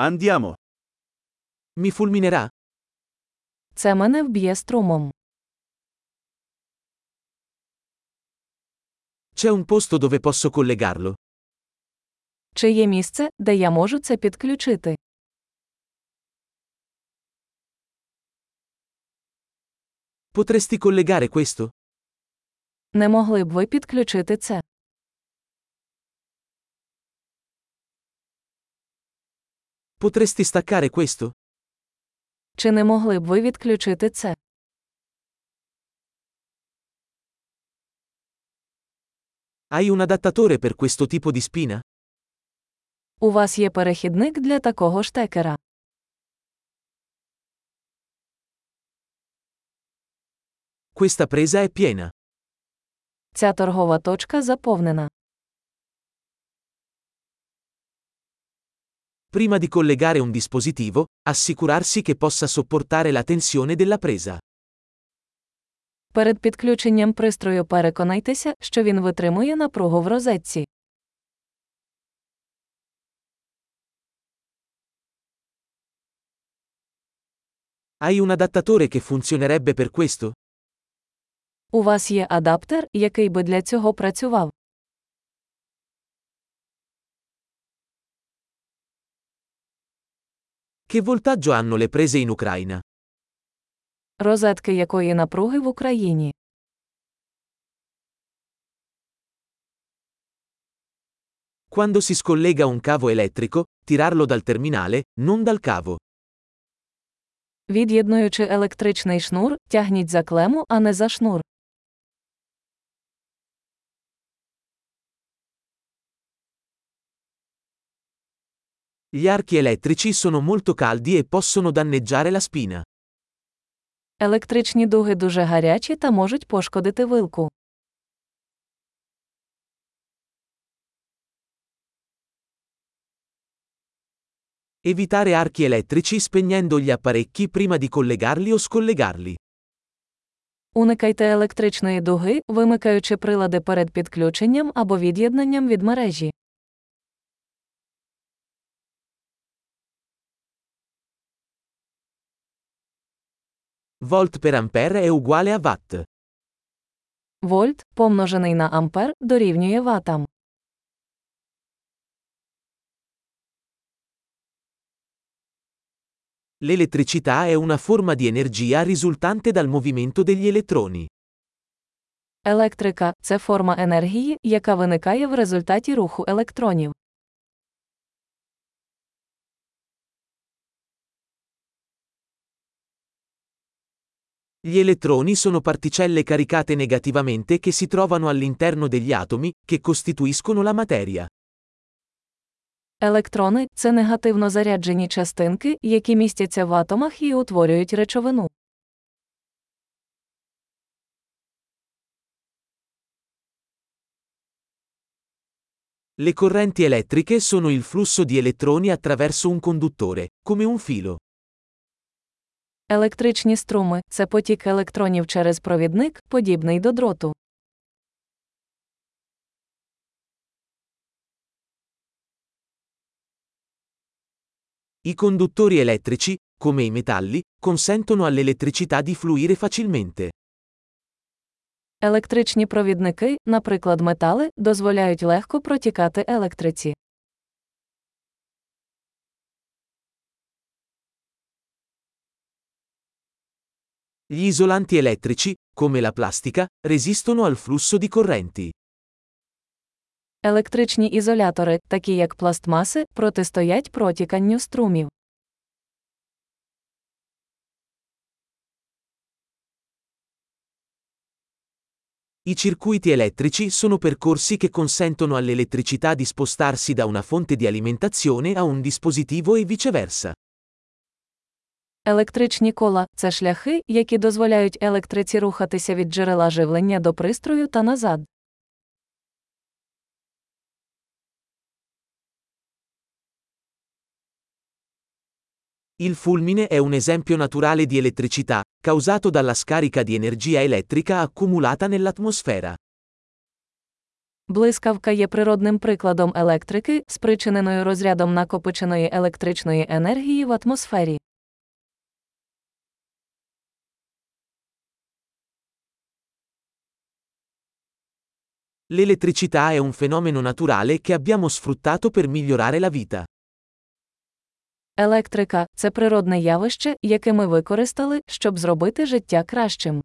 Andiamo. Mi fulminerà? Це мене вб'є струмом. C'è un posto dove posso collegarlo? Чи є місце, де я можу це підключити? Potresti collegare questo? Не могли б ви підключити це? Potresti staccare questo? Чи не могли б ви відключити це? Hai un adattatore per questo tipo di spina? У вас є перехідник для такого штекера. Questa presa è piena. Ця торгова точка заповнена. Prima di collegare un dispositivo, assicurarsi che possa sopportare la tensione della presa. Перед підключенням пристрою переконайтеся, що він витримує напругу в розетці. Hai un adattatore che funzionerebbe per questo? У вас є адаптер, який би для цього працював. Che voltaggio hanno le prese in Ucraina? Розетки якої напруги в Україні. Quando si scollega un cavo elettrico, tirarlo dal terminale, non dal cavo. Від'єднуючи електричний шнур, тягніть за клему, а не за шнур. Gli archi elettrici sono molto caldi e possono danneggiare la spina. Електричні дуги дуже гарячі та можуть пошкодити вилку. Evitare archi elettrici spegnendo gli apparecchi prima di collegarli o scollegarli. Уникайте електричної дуги, вимикаючи прилади перед підключенням або від'єднанням від мережі. Volt per ampere è uguale a watt. Вольт, помножений на ампер, дорівнює ватам. L'elettricità è una forma di energia risultante dal movimento degli elettroni. Електрика це форма енергії, яка виникає в результаті руху електронів. Gli elettroni sono particelle caricate negativamente che si trovano all'interno degli atomi, che costituiscono la materia. Електрони це негативно заряджені частинки, які містяться в атомах і утворюють речовину. Le correnti elettriche sono il flusso di elettroni attraverso un conduttore, come un filo. Електричні струми це потік електронів через провідник, подібний до дроту. I conduttori elettrici, come i metalli, consentono all'elettricità di fluire facilmente. Електричні провідники, наприклад, метали, дозволяють легко протікати електриці. Gli isolanti elettrici, come la plastica, resistono al flusso di correnti. Електричні ізолятори, такі як пластмаси, протистоять протіканню струмів. I circuiti elettrici sono percorsi che consentono all'elettricità di spostarsi da una fonte di alimentazione a un dispositivo e viceversa. Електричні кола це шляхи, які дозволяють електриці рухатися від джерела живлення до пристрою та назад. Il fulmine è un esempio naturale di elettricità, causato dalla scarica di energia elettrica accumulata nell'atmosfera. Блискавка є природним прикладом електрики, спричиненою розрядом накопиченої електричної енергії в атмосфері. L'elettricità è un fenomeno naturale che abbiamo sfruttato per migliorare la vita. Електрика це природне явище, яке ми використали, щоб зробити життя кращим.